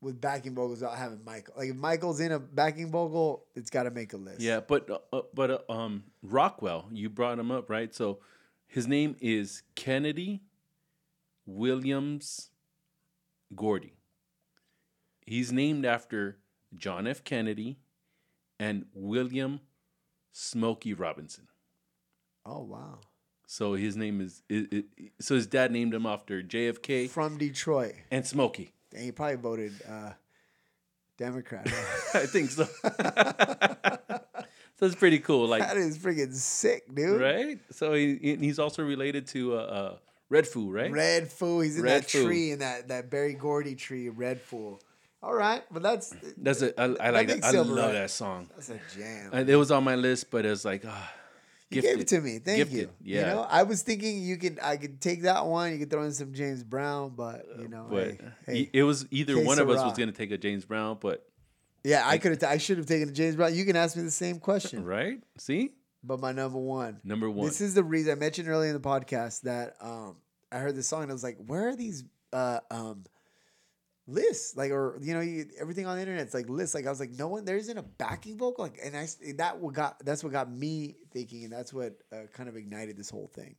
with backing vocals without having Michael. Like if Michael's in a backing vocal, it's got to make a list. Yeah, but uh, uh, but uh, um Rockwell, you brought him up, right? So his name is Kennedy Williams Gordy. He's named after John F. Kennedy and William Smokey Robinson. Oh wow. So his name is, i i so his dad named him after JFK From Detroit, and Smokey. And he probably voted uh, Democrat. I think so. so it's pretty cool. Like that is freaking sick, dude. right? So he he's also related to uh, uh Redfoo, right? Red Fool. He's in Red that Fool. tree in that that Berry Gordy tree. Red Fool. All right, but that's That's a I, I like that. I love right. that song. that's a jam. Uh, It was on my list, but it was like, ah, You gave it to me. Thank Gifted. you. Yeah. You know, I was thinking you could I could take that one, you could throw in some James Brown, but you know, but hey, hey. it was either one of us sera. was gonna take a James Brown, but yeah, I could have I should have taken the James Brown. You can ask me the same question. right? See, But my number one. number one. This is the reason I mentioned earlier in the podcast that um I heard this song and I was like, where are these uh um lists like or you know you, everything on the internet it's like lists like I was like no one there isn't a backing vocal like and I that what got that's what got me thinking and that's what uh, kind of ignited this whole thing.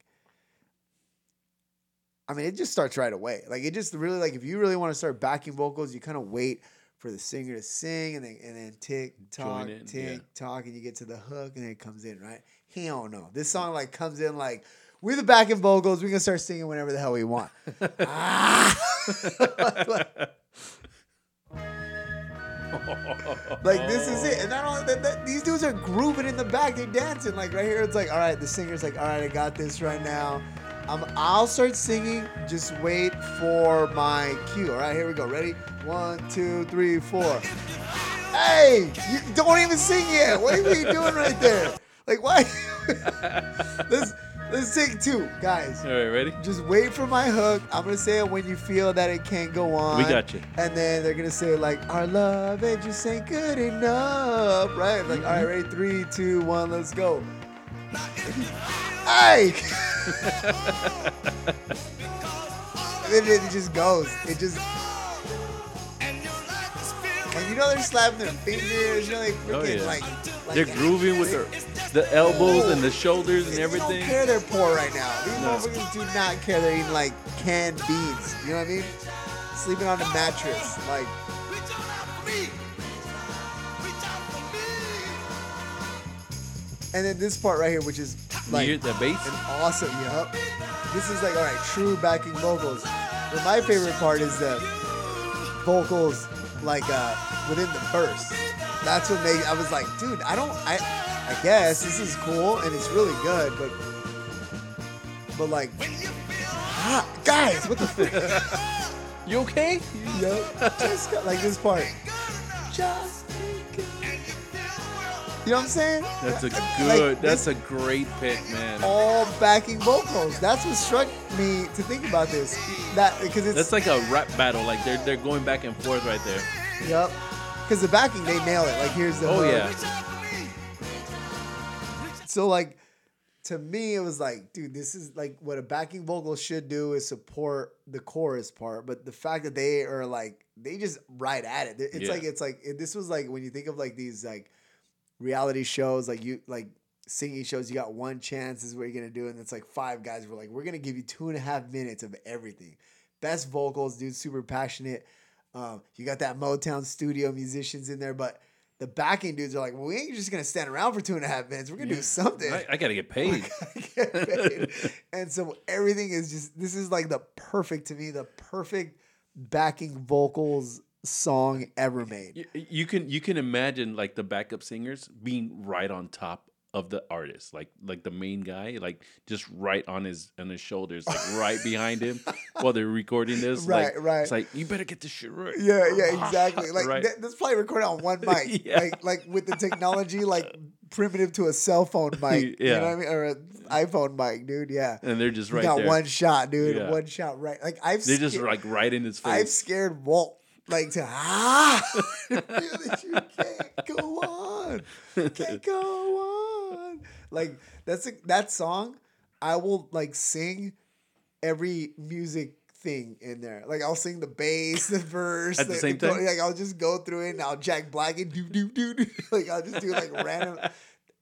I mean, it just starts right away. Like it just really like if you really want to start backing vocals, you kind of wait for the singer to sing and then and then tick tock in, tick yeah. talk and you get to the hook and then it comes in right. Hell no, this song like comes in like we're the backing vocals. We can start singing whenever the hell we want. ah! like this is it, and not only that, that, these dudes are grooving in the back. They're dancing like right here. It's like all right, the singer's like, all right, I got this right now. Um, I'll start singing. Just wait for my cue. All right, here we go. Ready? One, two, three, four. Hey, you don't even sing yet. What are you doing right there? Like, why? let's let's take two, guys. All right, ready? Just wait for my hook. I'm gonna say it when you feel that it can't go on. We got you. And then they're gonna say like, "Our love, it just ain't good enough." Right? Like, all right, mm-hmm. ready? Three, two, one, let's go. and then it just goes. It just. And you know they're slapping their fingers. You know they Oh, yeah. like, like. They're grooving with their the elbows and the shoulders and They everything. don't care they're poor right now. These No. motherfuckers do not care they're eating like canned beans. You know what I mean? Sleeping on a mattress. Like, and then this part right here, which is You like hear an the bass? awesome, yup. This is like, all right, true backing vocals. But my favorite part is the vocals, like uh, within the verse. That's what made I was like, dude, I don't, I, I guess this is cool and it's really good, but, but like, ah, guys, what the? You okay? Yup. Just got- like this part. Just you know what I'm saying? That's a good. this- that's a great pick, man. all backing vocals. That's what struck me to think about this. That because it's That's like a rap battle. Like they're they're going back and forth right there. yep. Because the backing they nail it. Like here's the Oh hook. yeah. So like to me it was like, dude, this is like what a backing vocal should do is support the chorus part. But the fact that they are like they just right at it. It's Yeah. like it's like this was like when you think of like these like reality shows, like you like singing shows, you got one chance, this is what you're gonna do, and it's like five guys were like, we're gonna give you two and a half minutes of everything. Best vocals, dude, super passionate. Um, you got that Motown studio musicians in there, but the backing dudes are like, well, we ain't just gonna stand around for two and a half minutes. We're gonna do something. I, I gotta get paid. Get paid. and so everything is just this is like the perfect to me, the perfect backing vocals song ever made. You, you can you can imagine like the backup singers being right on top of the artist, like like the main guy, like just right on his on his shoulders, like right behind him while they're recording this. Right, like, right. It's like you better get this shit right. Yeah, yeah, exactly. Like Right. th- this probably recorded on one mic. Yeah. Like like with the technology like primitive to a cell phone mic. You Yeah. know what I mean? Or an iPhone mic, dude. Yeah. and they're just You right got there. one shot, dude. Yeah. One shot right. Like I've they're just like right in his face. I've scared Walt like to ah feel that you can't go on. Can't go on. Like that's a, that song I will like sing every music thing in there. Like I'll sing the bass, the verse At the same time? Like I'll just go through it and I'll Jack Black it, do do do do. Like I'll just do like random.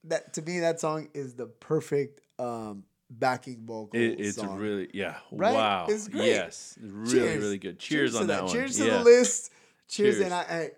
That to me, that song is the perfect um backing vocal. It, it's song. really yeah. Right? Wow. It's great. Yes. Really, Cheers. really good. Cheers, to on that, one. Cheers to the list. Cheers, Cheers. and I, I.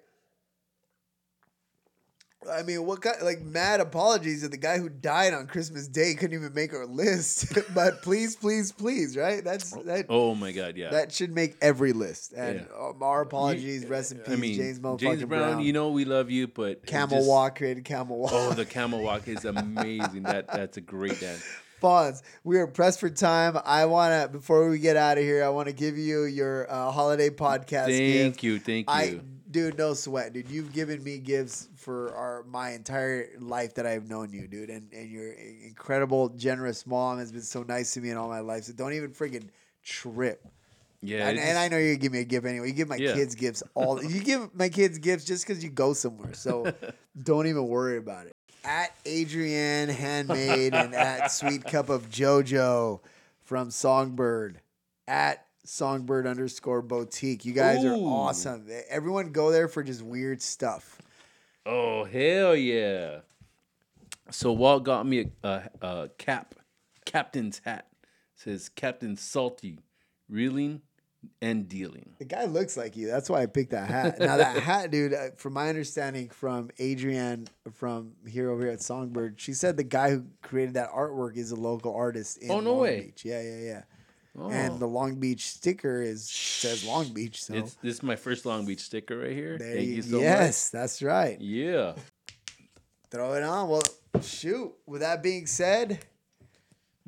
I mean, what kind like mad apologies to the guy who died on Christmas Day couldn't even make our list. but please, please, please, right? That's that Oh my god, yeah. that should make every list. And Yeah. um, our apologies, rest in peace, I mean, James motherfucking James Brown, Brown. you know we love you, but Camel just- Walk created Camel Walk. Oh, the Camel Walk is amazing. that that's a great dance. Fonz, we are pressed for time. I want to, before we get out of here, I want to give you your uh, holiday podcast Thank gift. you, thank you. I, dude, no sweat, dude. You've given me gifts for our my entire life that I've known you, dude. And and your incredible, generous mom has been so nice to me in all my life. So don't even friggin' trip. yeah, and, and I know you give me a gift anyway. You give my Yeah. kids gifts all. You give my kids gifts just because you go somewhere. So don't even worry about it. At Adrienne Handmade and at Sweet Cup of JoJo from Songbird. At Songbird underscore boutique. You guys are awesome. Everyone go there for just weird stuff. Oh hell yeah! So Walt got me a, a, a cap, captain's hat. says Captain Salty, reeling and dealing. The guy looks like you. That's why I picked that hat. Now that hat, dude. uh, From my understanding, from Adrienne from here over here at Songbird, she said the guy who created that artwork is a local artist in Oh, no Long way. Beach. Yeah, yeah, yeah. Oh. And the Long Beach sticker is says Long Beach. So It's this is my first Long Beach sticker right here. there Thank you, you so yes, that's right. Yeah. Throw it on. Well, shoot. With that being said,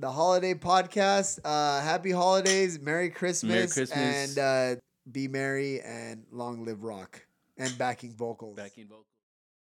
the holiday podcast. Uh, happy holidays, Merry Christmas, Christmas. and uh, be merry and long live rock and backing vocals. Backing vocal.